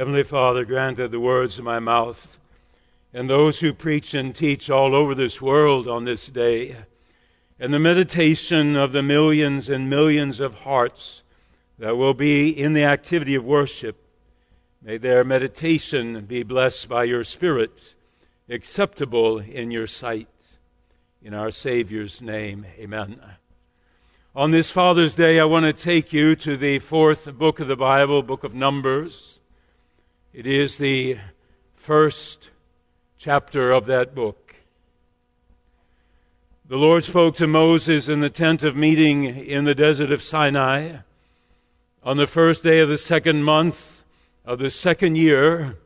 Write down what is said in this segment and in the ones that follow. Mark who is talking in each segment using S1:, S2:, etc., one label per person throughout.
S1: Heavenly Father, grant that the words of my mouth and those who preach and teach all over this world on this day, and the meditation of the millions and millions of hearts that will be in the activity of worship, may their meditation be blessed by your Spirit, acceptable in your sight. In our Savior's name, amen. On this Father's Day, I want to take you to the fourth book of the Bible, book of Numbers. It is the first chapter of that book. The Lord spoke to Moses in the tent of meeting in the desert of Sinai on the first day of the second month of the second year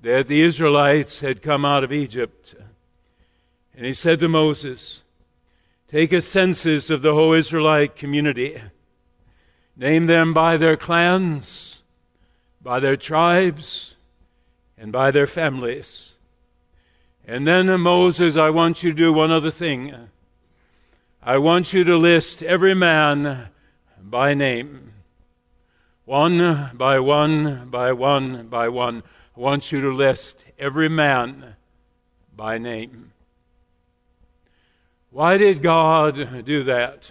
S1: that the Israelites had come out of Egypt. And he said to Moses, Take a census of the whole Israelite community. Name them by their clans by their tribes and by their families. And then, uh, Moses, I want you to do one other thing. I want you to list every man by name. One by one, by one, by one. I want you to list every man by name. Why did God do that?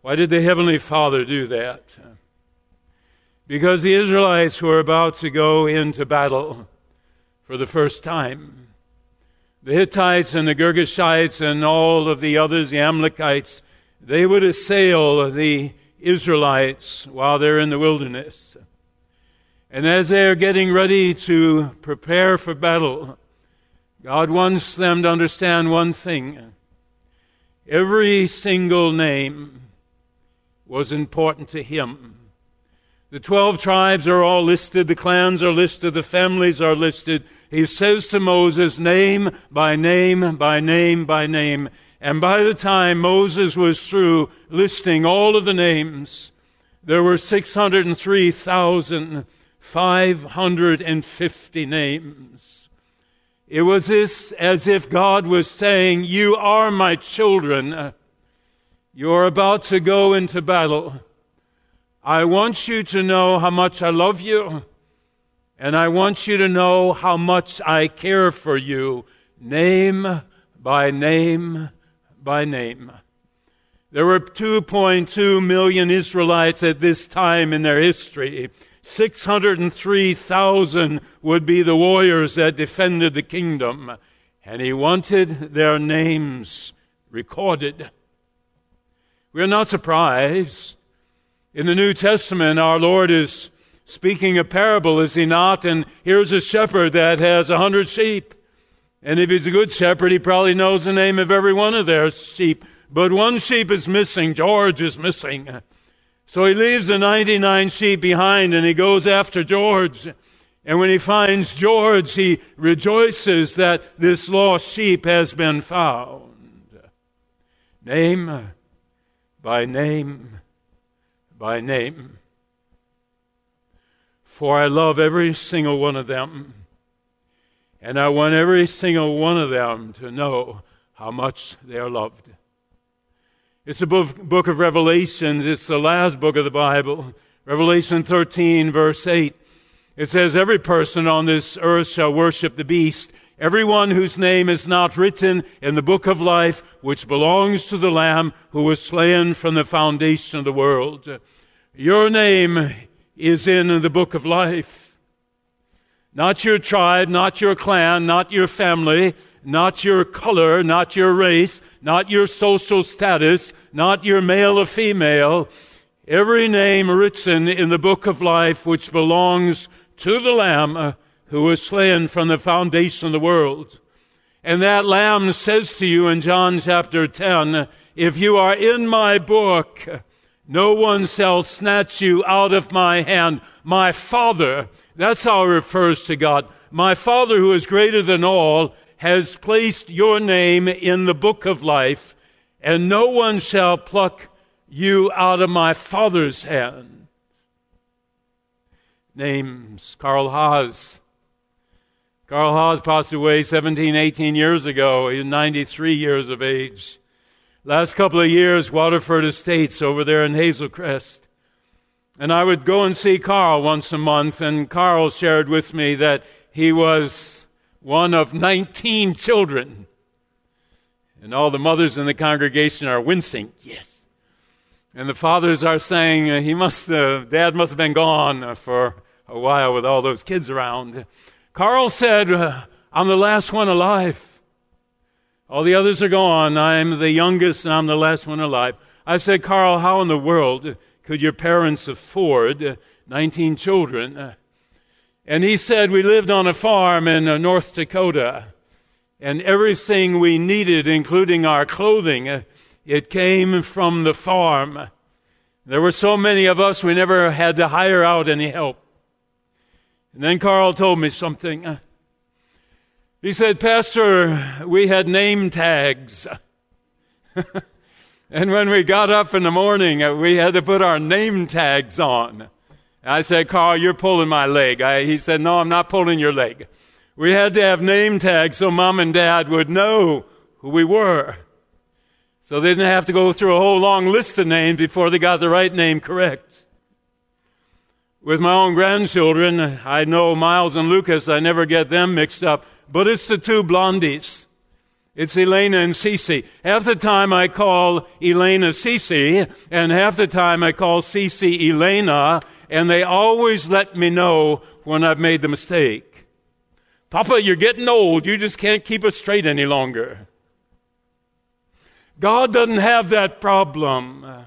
S1: Why did the Heavenly Father do that? Because the Israelites were about to go into battle for the first time. The Hittites and the Girgashites and all of the others, the Amalekites, they would assail the Israelites while they're in the wilderness. And as they're getting ready to prepare for battle, God wants them to understand one thing. Every single name was important to Him. The 12 tribes are all listed, the clans are listed, the families are listed. He says to Moses, name by name by name by name. And by the time Moses was through listing all of the names, there were 603,550 names. It was this as if God was saying, You are my children. You are about to go into battle. I want you to know how much I love you, and I want you to know how much I care for you, name by name by name. There were 2.2 million Israelites at this time in their history. 603,000 would be the warriors that defended the kingdom, and he wanted their names recorded. We're not surprised in the New Testament, our Lord is speaking a parable, is he not? And here's a shepherd that has a hundred sheep. And if he's a good shepherd, he probably knows the name of every one of their sheep. But one sheep is missing. George is missing. So he leaves the 99 sheep behind and he goes after George. And when he finds George, he rejoices that this lost sheep has been found. Name by name by name. For I love every single one of them. And I want every single one of them to know how much they are loved. It's a book of Revelations. It's the last book of the Bible. Revelation 13, verse 8. It says, Every person on this earth shall worship the beast everyone whose name is not written in the book of life, which belongs to the Lamb who was slain from the foundation of the world. Your name is in the book of life. Not your tribe, not your clan, not your family, not your color, not your race, not your social status, not your male or female. Every name written in the book of life which belongs to the Lamb who was slain from the foundation of the world. And that lamb says to you in John chapter 10, if you are in my book, no one shall snatch you out of my hand. My Father, that's how it refers to God. My Father who is greater than all has placed your name in the book of life, and no one shall pluck you out of my Father's hand. Names Carl Haas Carl Haas passed away 17, 18 years ago. He was 93 years of age. Last couple of years, Waterford Estates over there in Hazel Crest. And I would go and see Carl once a month, and Carl shared with me that he was one of 19 children. And all the mothers in the congregation are wincing. Yes. And the fathers are saying, uh, he must, uh, dad must have been gone uh, for a while with all those kids around. Carl said, uh, I'm the last one alive. All the others are gone. I'm the youngest and I'm the last one alive. I said, Carl, how in the world could your parents afford 19 children? And he said, We lived on a farm in uh, North Dakota, and everything we needed, including our clothing, it came from the farm. There were so many of us, we never had to hire out any help. And then Carl told me something. He said, Pastor, we had name tags. and when we got up in the morning, uh, we had to put our name tags on. I said, Carl, you're pulling my leg. I, he said, No, I'm not pulling your leg. We had to have name tags so mom and dad would know who we were. So they didn't have to go through a whole long list of names before they got the right name correct. With my own grandchildren, I know Miles and Lucas, I never get them mixed up. But it's the two blondies. It's Elena and Cece. Half the time I call Elena Cece, and half the time I call Cece Elena, and they always let me know when I've made the mistake. Papa, you're getting old. You just can't keep us straight any longer. God doesn't have that problem.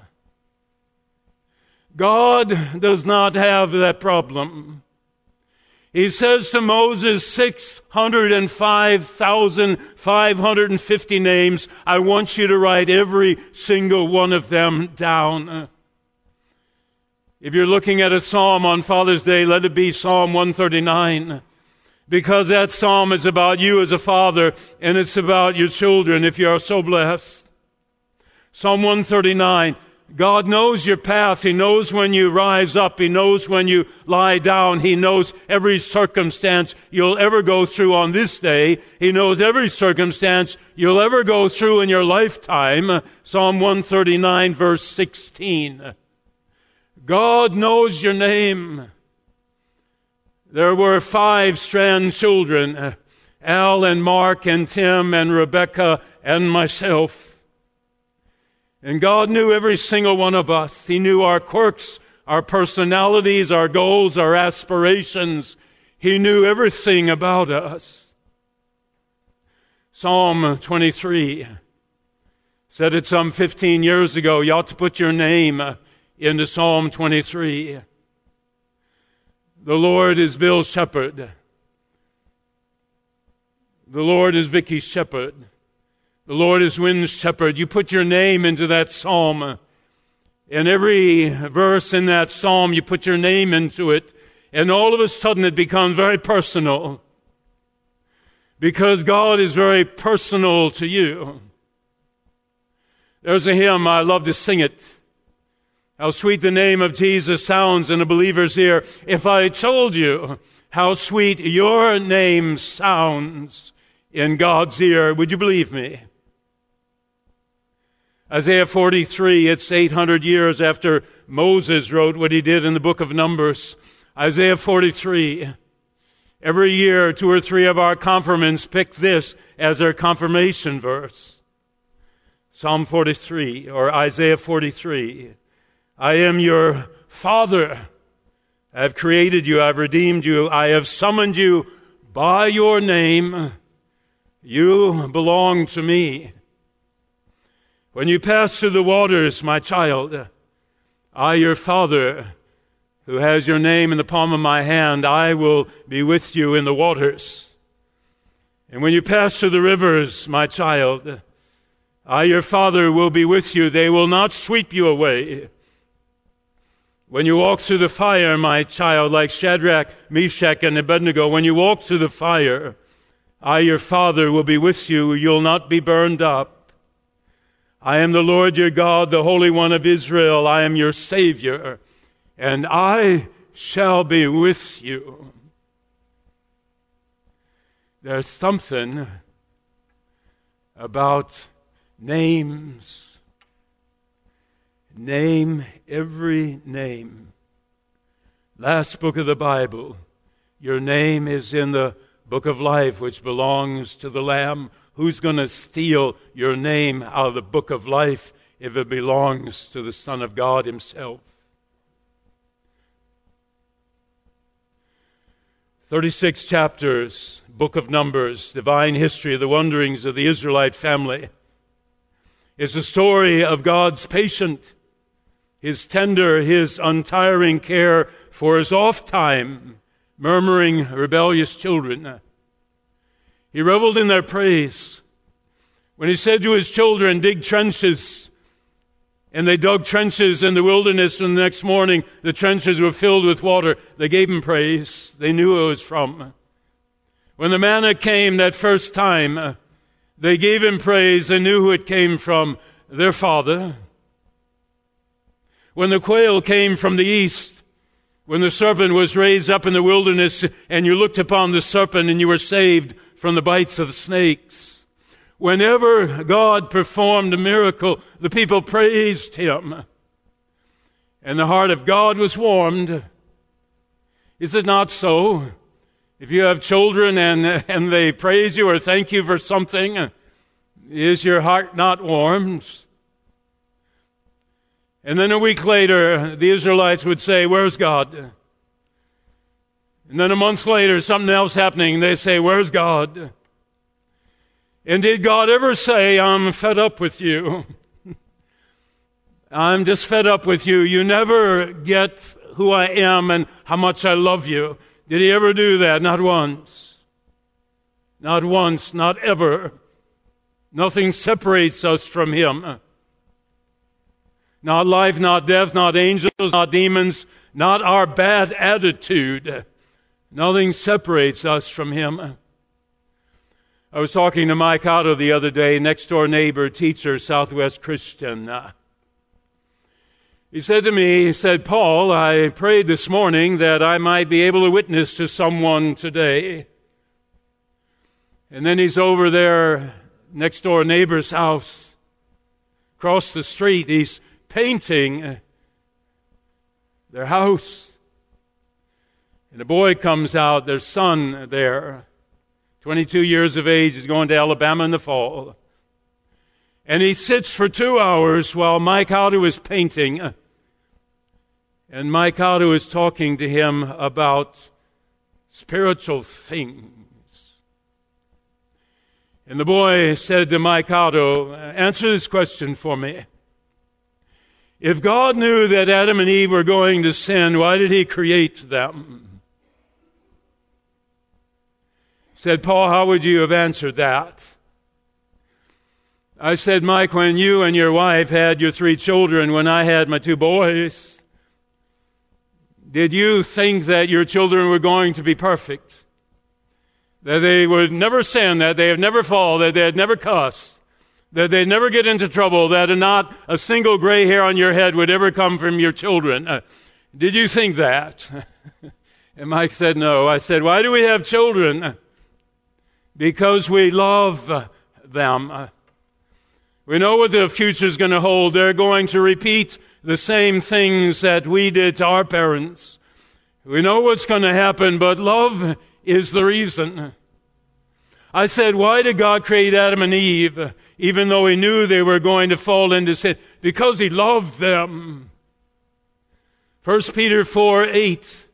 S1: God does not have that problem. He says to Moses, 605,550 names. I want you to write every single one of them down. If you're looking at a psalm on Father's Day, let it be Psalm 139. Because that psalm is about you as a father and it's about your children if you are so blessed. Psalm 139. God knows your path. He knows when you rise up. He knows when you lie down. He knows every circumstance you'll ever go through on this day. He knows every circumstance you'll ever go through in your lifetime. Psalm 139 verse 16. God knows your name. There were five Strand children, Al and Mark and Tim and Rebecca and myself. And God knew every single one of us. He knew our quirks, our personalities, our goals, our aspirations. He knew everything about us. Psalm 23 said it some 15 years ago. You ought to put your name into Psalm 23. The Lord is Bill's shepherd. The Lord is Vicky's shepherd. The Lord is Wynn's shepherd. You put your name into that psalm. And every verse in that psalm, you put your name into it. And all of a sudden it becomes very personal. Because God is very personal to you. There's a hymn, I love to sing it. How sweet the name of Jesus sounds in a believer's ear. If I told you how sweet your name sounds in God's ear, would you believe me? Isaiah 43, it's 800 years after Moses wrote what he did in the book of Numbers. Isaiah 43. Every year, two or three of our confirmants pick this as their confirmation verse. Psalm 43 or Isaiah 43. I am your father. I have created you. I've redeemed you. I have summoned you by your name. You belong to me. When you pass through the waters, my child, I, your father, who has your name in the palm of my hand, I will be with you in the waters. And when you pass through the rivers, my child, I, your father, will be with you. They will not sweep you away. When you walk through the fire, my child, like Shadrach, Meshach, and Abednego, when you walk through the fire, I, your father, will be with you. You'll not be burned up. I am the Lord your God, the Holy One of Israel. I am your Savior, and I shall be with you. There's something about names. Name every name. last book of the Bible. Your name is in the book of life, which belongs to the Lamb. Who's going to steal your name out of the book of life if it belongs to the Son of God Himself? 36 chapters, book of Numbers, divine history of the wanderings of the Israelite family. is a story of God's patient, His tender, His untiring care for His oft time murmuring, rebellious children. He reveled in their praise. When he said to his children, dig trenches, and they dug trenches in the wilderness, and the next morning the trenches were filled with water, they gave him praise. They knew who it was from. When the manna came that first time, they gave him praise. They knew who it came from, their father. When the quail came from the east, when the serpent was raised up in the wilderness and you looked upon the serpent and you were saved from the bites of snakes. Whenever God performed a miracle, the people praised him. And the heart of God was warmed. Is it not so? If you have children and, and they praise you or thank you for something, is your heart not warmed? And then a week later, the Israelites would say, Where's God? And then a month later, something else happening, they say, Where's God? And did God ever say, I'm fed up with you? I'm just fed up with you. You never get who I am and how much I love you. Did he ever do that? Not once. Not once, not ever. Nothing separates us from him. Not life, not death, not angels, not demons, not our bad attitude. Nothing separates us from Him. I was talking to Mike Otto the other day, next door neighbor, teacher, Southwest Christian. Uh, he said to me, he said, Paul, I prayed this morning that I might be able to witness to someone today. And then he's over there, next door neighbor's house, across the street. He's painting their house. And a boy comes out, their son there, 22 years of age, is going to Alabama in the fall. And he sits for two hours while Mike Otto is painting. And Mike Otto is talking to him about spiritual things. And the boy said to Mike Otto, Answer this question for me. If God knew that Adam and Eve were going to sin, why did He create them? Said, Paul, how would you have answered that? I said, Mike, when you and your wife had your three children, when I had my two boys, did you think that your children were going to be perfect? That they would never sin, that they would never fall, that they would never cuss? that they'd never get into trouble, that not a single gray hair on your head would ever come from your children. Uh, did you think that? and Mike said, No. I said, Why do we have children? Because we love uh, them. Uh, we know what the future is going to hold. They're going to repeat the same things that we did to our parents. We know what's going to happen, but love is the reason. I said, why did God create Adam and Eve, even though he knew they were going to fall into sin? Because he loved them. 1 Peter 4 8.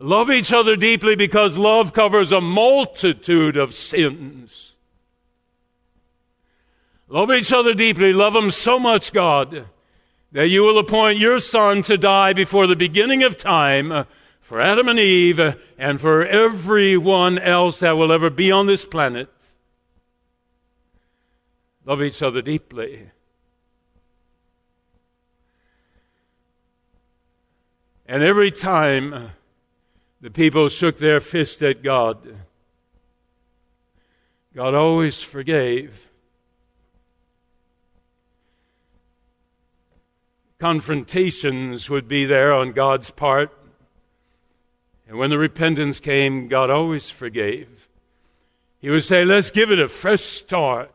S1: Love each other deeply because love covers a multitude of sins. Love each other deeply. Love them so much, God, that you will appoint your son to die before the beginning of time for Adam and Eve and for everyone else that will ever be on this planet. Love each other deeply. And every time the people shook their fist at God, God always forgave. Confrontations would be there on God's part. And when the repentance came, God always forgave. He would say, let's give it a fresh start.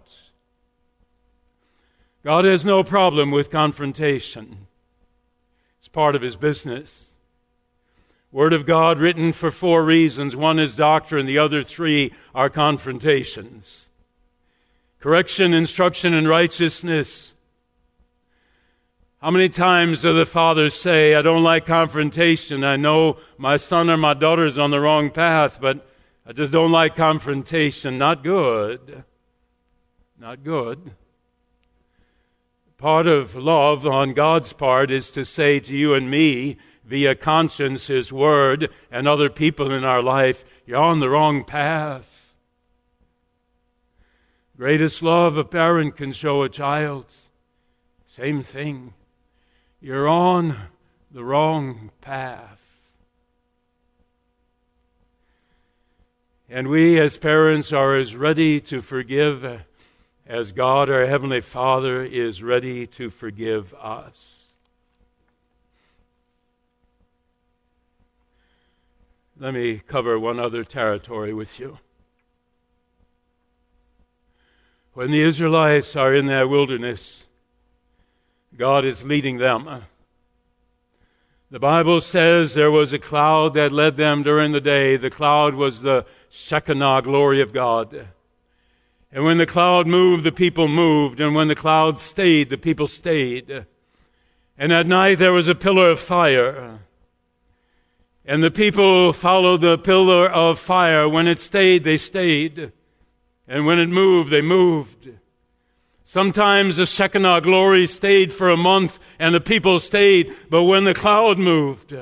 S1: God has no problem with confrontation. It's part of his business. Word of God written for four reasons. One is doctrine, the other three are confrontations. Correction, instruction, and righteousness. How many times do the fathers say, I don't like confrontation. I know my son or my daughter is on the wrong path, but I just don't like confrontation. Not good. Not good. Part of love on God's part is to say to you and me, via uh, conscience, His Word, and other people in our life, you're on the wrong path. Greatest love a parent can show a child. Same thing. You're on the wrong path. And we as parents are as ready to forgive as God, our Heavenly Father, is ready to forgive us. Let me cover one other territory with you. When the Israelites are in that wilderness, God is leading them. The Bible says there was a cloud that led them during the day. The cloud was the Shekinah glory of God. And when the cloud moved, the people moved. And when the cloud stayed, the people stayed. And at night there was a pillar of fire. And the people followed the pillar of fire. When it stayed, they stayed. And when it moved, they moved. Sometimes the Shekinah glory stayed for a month and the people stayed, but when the cloud moved,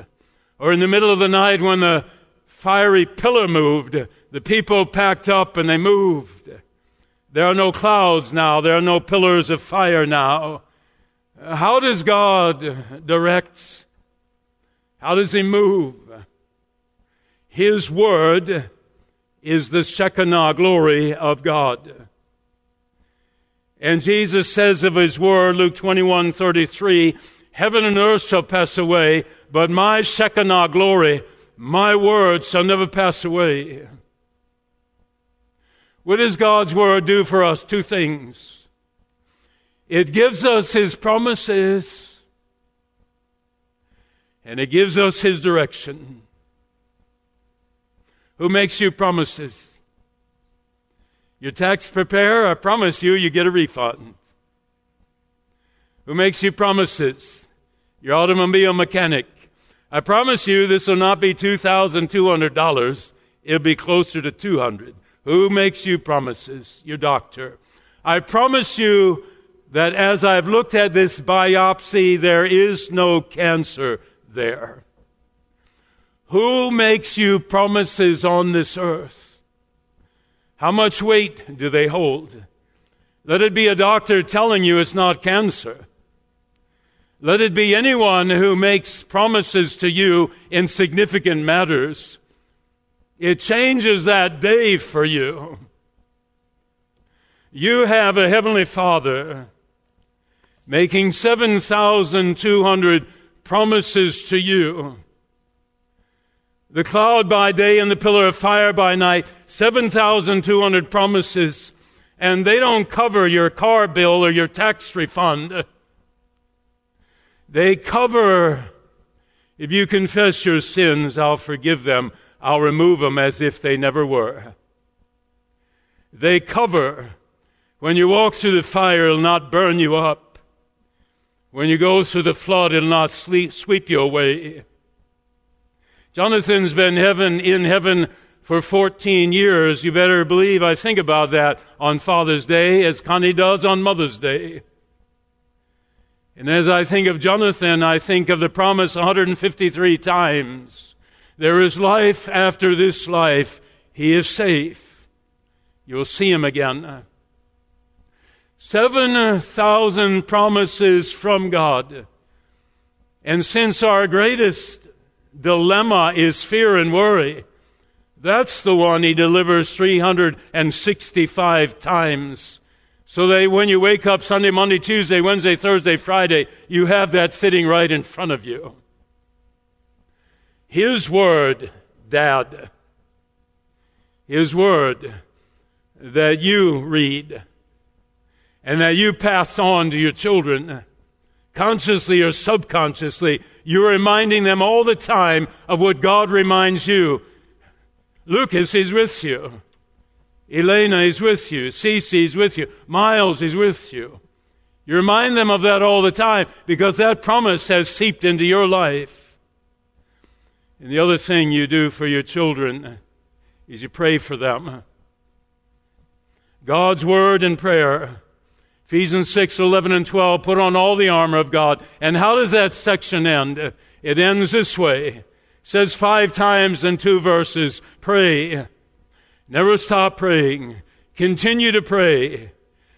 S1: or in the middle of the night when the fiery pillar moved, the people packed up and they moved. There are no clouds now. There are no pillars of fire now. How does God direct? How does He move? His word is the Shekinah glory of God. And Jesus says of his word, Luke 21, 33, heaven and earth shall pass away, but my Shekinah glory, my word shall never pass away. What does God's word do for us? Two things. It gives us his promises, and it gives us his direction who makes you promises. Your tax preparer, I promise you, you get a refund. Who makes you promises? Your automobile mechanic. I promise you this will not be $2,200. It'll be closer to 200. Who makes you promises? Your doctor. I promise you that as I've looked at this biopsy, there is no cancer there. Who makes you promises on this earth? How much weight do they hold? Let it be a doctor telling you it's not cancer. Let it be anyone who makes promises to you in significant matters. It changes that day for you. You have a Heavenly Father making 7,200 promises to you the cloud by day and the pillar of fire by night, 7,200 promises, and they don't cover your car bill or your tax refund. They cover, if you confess your sins, I'll forgive them. I'll remove them as if they never were. They cover, when you walk through the fire, it'll not burn you up. When you go through the flood, it'll not sleep, sweep you away. Jonathan's been heaven in heaven for 14 years. You better believe I think about that on Father's Day as Connie does on Mother's Day. And as I think of Jonathan, I think of the promise 153 times. There is life after this life. He is safe. You'll see him again. 7,000 promises from God. And since our greatest dilemma is fear and worry. That's the one he delivers 365 times. So that when you wake up Sunday, Monday, Tuesday, Wednesday, Thursday, Friday, you have that sitting right in front of you. His word, Dad. His word that you read and that you pass on to your children consciously or subconsciously, you're reminding them all the time of what God reminds you. Lucas is with you. Elena is with you. Cece is with you. Miles is with you. You remind them of that all the time because that promise has seeped into your life. And the other thing you do for your children is you pray for them. God's word and prayer. Ephesians 6, 11 and 12, put on all the armor of God. And how does that section end? It ends this way. It says five times in two verses, pray. Never stop praying. Continue to pray.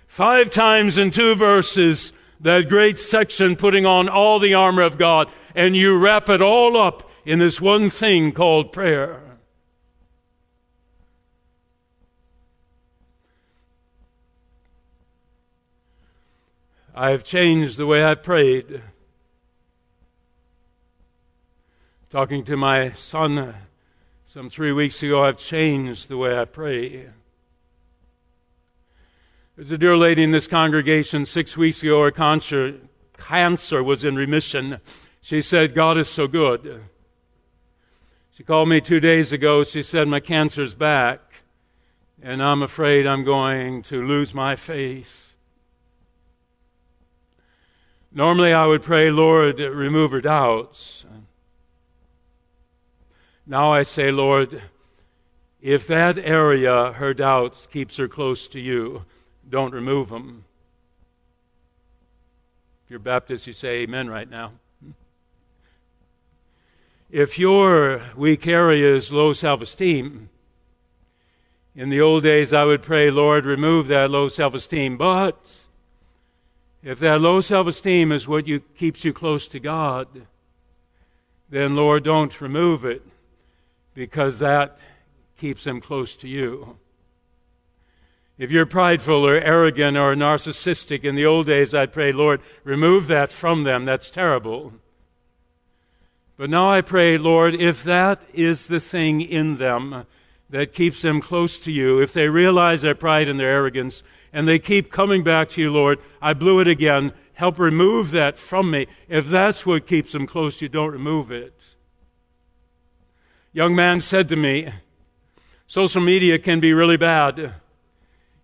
S1: Five times in two verses, that great section putting on all the armor of God, and you wrap it all up in this one thing called prayer. I have changed the way I prayed. Talking to my son uh, some three weeks ago, I've changed the way I pray. There's a dear lady in this congregation six weeks ago, her cancer, cancer was in remission. She said, God is so good. She called me two days ago. She said, My cancer's back, and I'm afraid I'm going to lose my faith. Normally, I would pray, Lord, remove her doubts. Now I say, Lord, if that area, her doubts, keeps her close to you, don't remove them. If you're Baptist, you say amen right now. If your weak area is low self esteem, in the old days I would pray, Lord, remove that low self esteem. But if that low self esteem is what you, keeps you close to God, then Lord, don't remove it because that keeps them close to you. If you're prideful or arrogant or narcissistic in the old days, I'd pray, Lord, remove that from them. That's terrible. But now I pray, Lord, if that is the thing in them that keeps them close to you, if they realize their pride and their arrogance, and they keep coming back to you, Lord, I blew it again. Help remove that from me. If that's what keeps them close to you, don't remove it. Young man said to me, social media can be really bad.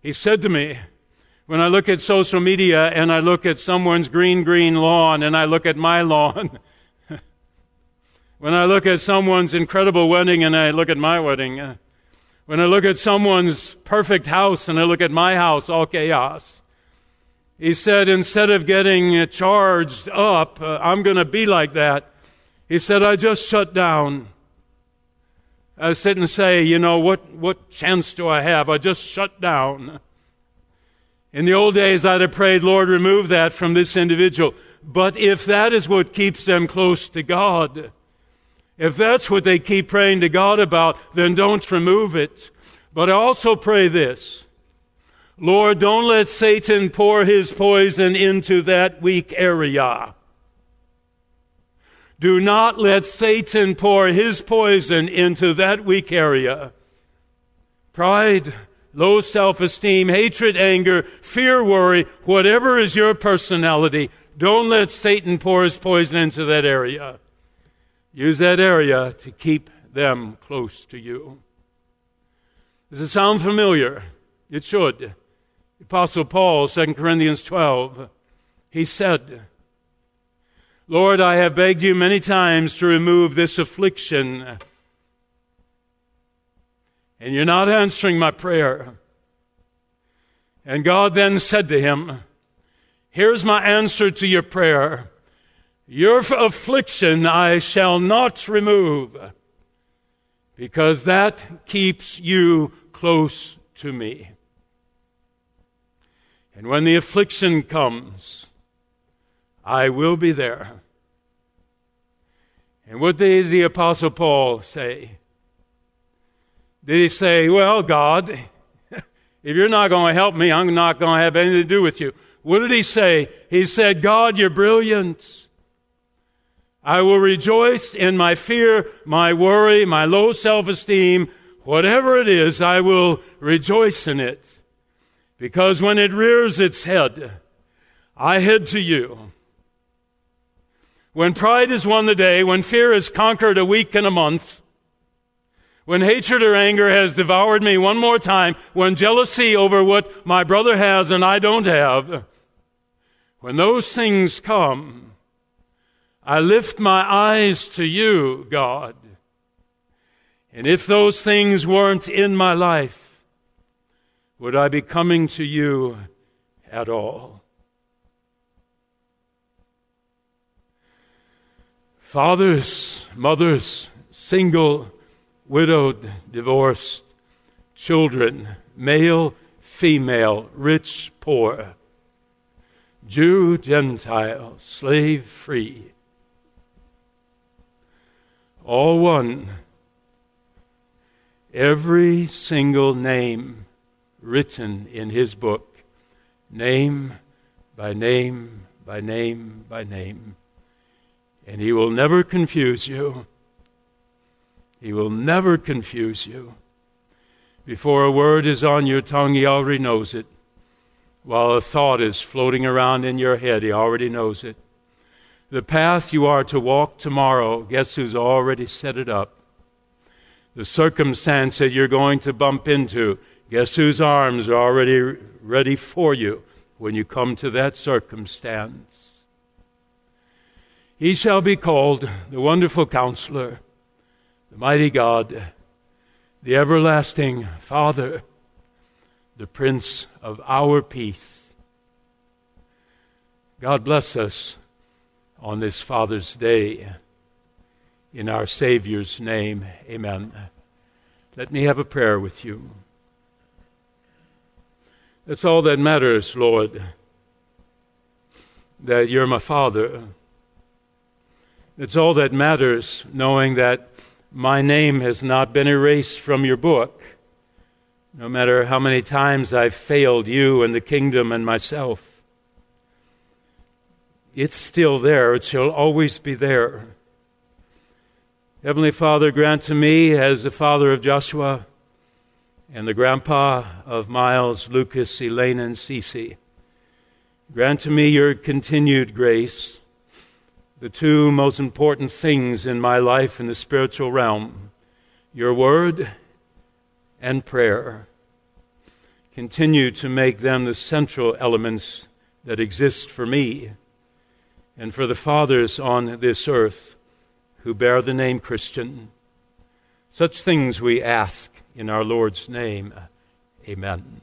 S1: He said to me, when I look at social media and I look at someone's green, green lawn and I look at my lawn, when I look at someone's incredible wedding and I look at my wedding, when I look at someone's perfect house and I look at my house, all chaos. He said, instead of getting charged up, uh, I'm going to be like that. He said, I just shut down. I sit and say, you know, what, what chance do I have? I just shut down. In the old days, I'd have prayed, Lord, remove that from this individual. But if that is what keeps them close to God, if that's what they keep praying to God about, then don't remove it. But I also pray this. Lord, don't let Satan pour his poison into that weak area. Do not let Satan pour his poison into that weak area. Pride, low self esteem, hatred, anger, fear, worry, whatever is your personality, don't let Satan pour his poison into that area. Use that area to keep them close to you. Does it sound familiar? It should. Apostle Paul, 2 Corinthians 12, he said, Lord, I have begged you many times to remove this affliction, and you're not answering my prayer. And God then said to him, Here's my answer to your prayer. Your affliction I shall not remove, because that keeps you close to me. And when the affliction comes, I will be there. And what did the Apostle Paul say? Did he say, Well, God, if you're not going to help me, I'm not going to have anything to do with you? What did he say? He said, God, you're brilliant. I will rejoice in my fear, my worry, my low self esteem, whatever it is, I will rejoice in it. Because when it rears its head, I head to you. when pride has won the day, when fear has conquered a week and a month, when hatred or anger has devoured me one more time, when jealousy over what my brother has and I don't have, when those things come, I lift my eyes to you, God. And if those things weren't in my life, would I be coming to you at all? Fathers, mothers, single, widowed, divorced, children, male, female, rich, poor, Jew, Gentile, slave, free, all one, every single name written in his book, name by name by name by name and He will never confuse you. He will never confuse you. Before a word is on your tongue, He already knows it. While a thought is floating around in your head, He already knows it. The path you are to walk tomorrow, guess who's already set it up? The circumstance that you're going to bump into, guess whose arms are already ready for you when you come to that circumstance? He shall be called the Wonderful Counselor, the Mighty God, the Everlasting Father, the Prince of our Peace. God bless us on this Father's Day. In our Savior's name, amen. Let me have a prayer with you. That's all that matters, Lord, that you're my Father it's all that matters, knowing that my name has not been erased from your book, no matter how many times I've failed you and the kingdom and myself. It's still there, it shall always be there. Heavenly Father, grant to me, as the father of Joshua and the grandpa of Miles, Lucas, Elena, and Cece, grant to me your continued grace the two most important things in my life in the spiritual realm your word and prayer. Continue to make them the central elements that exist for me and for the fathers on this earth who bear the name Christian. Such things we ask in our Lord's name. Amen.